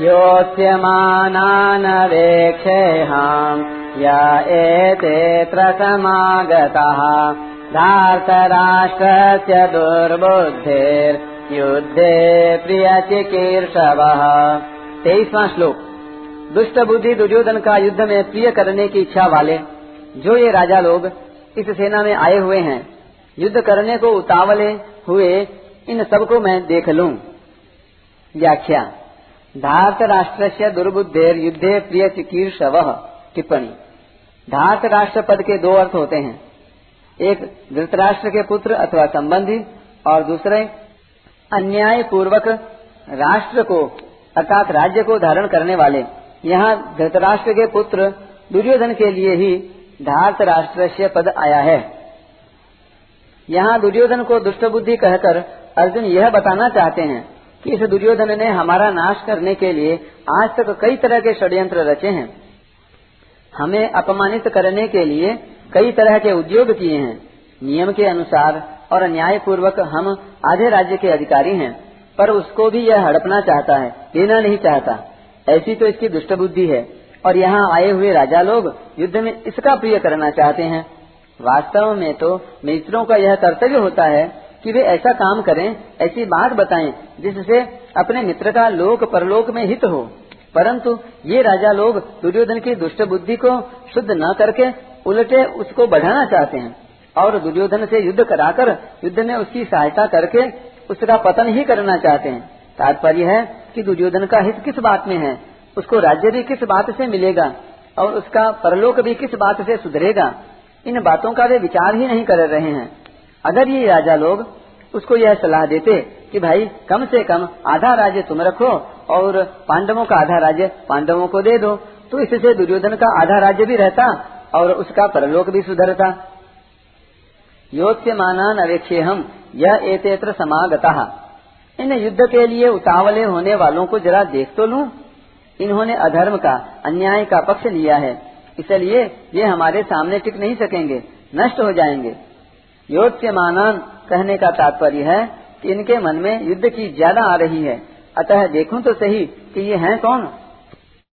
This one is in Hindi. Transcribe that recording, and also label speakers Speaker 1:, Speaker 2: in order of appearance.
Speaker 1: योच्यमानानवेक्षेहाम् य एतेऽत्र समागतः धार्तराष्ट्रस्य दुर्बुद्धिर्युद्धे प्रियचिकीर्षवः। तेईसवां श्लोक। दुष्ट बुद्धि दुर्योधन का युद्ध में प्रिय करने की इच्छा वाले, जो ये राजा लोग इस सेना में आए हुए हैं, युद्ध करने को उतावले हुए इन सबको मैं देख लूँ। व्याख्या। धात राष्ट्र से दुर्बुद्धेर युद्धे प्रिय चिकीर्षव टिप्पणी। धात राष्ट्र पद के दो अर्थ होते हैं। एक, धृतराष्ट्र के पुत्र अथवा संबंधी, और दूसरे अन्याय पूर्वक राष्ट्र को, अर्थात राज्य को धारण करने वाले। यहाँ धृतराष्ट्र के पुत्र दुर्योधन के लिए ही धात राष्ट्र से पद आया है। यहाँ दुर्योधन को दुष्ट बुद्धि कहकर अर्जुन यह बताना चाहते हैं कि इस दुर्योधन ने हमारा नाश करने के लिए आज तक कई तरह के षड्यंत्र रचे हैं। हमें अपमानित करने के लिए कई तरह के उद्योग किए हैं। नियम के अनुसार और न्याय पूर्वक हम आधे राज्य के अधिकारी हैं, पर उसको भी यह हड़पना चाहता है, लेना नहीं चाहता। ऐसी तो इसकी दुष्ट बुद्धि है। और यहाँ आए हुए राजा लोग युद्ध में इसका प्रिय करना चाहते हैं। वास्तव में तो मित्रों का यह कर्तव्य होता है कि वे ऐसा काम करें, ऐसी बात बताएँ, जिससे अपने मित्र का लोक परलोक में हित हो। परंतु ये राजा लोग दुर्योधन की दुष्ट बुद्धि को शुद्ध न करके उलटे उसको बढ़ाना चाहते हैं और दुर्योधन से युद्ध कराकर युद्ध में उसकी सहायता करके उसका पतन ही करना चाहते हैं। तात्पर्य है कि दुर्योधन का हित किस बात में है? उसको राज्य भी किस बात से मिलेगा और उसका परलोक भी किस बात से सुधरेगा? इन बातों का वे विचार ही नहीं कर रहे हैं। अगर ये राजा लोग उसको यह सलाह देते कि भाई, कम से कम आधा राज्य तुम रखो और पांडवों का आधा राज्य पांडवों को दे दो तो इससे दुर्योधन का आधा राज्य भी रहता और उसका परलोक भी सुधरता। योत्य मानान अवेक्षे हम यह एतेत्र समागता। इन युद्ध के लिए उतावले होने वालों को जरा देख तो लूँ। इन्होंने अधर्म का, अन्याय का पक्ष लिया है, इसलिए ये हमारे सामने टिक नहीं सकेंगे, नष्ट हो जाएँगे। योत्स्यमानान कहने का तात्पर्य है कि इनके मन में युद्ध की ज़्यादा आ रही है। अतः देखूँ तो सही कि ये हैं कौन?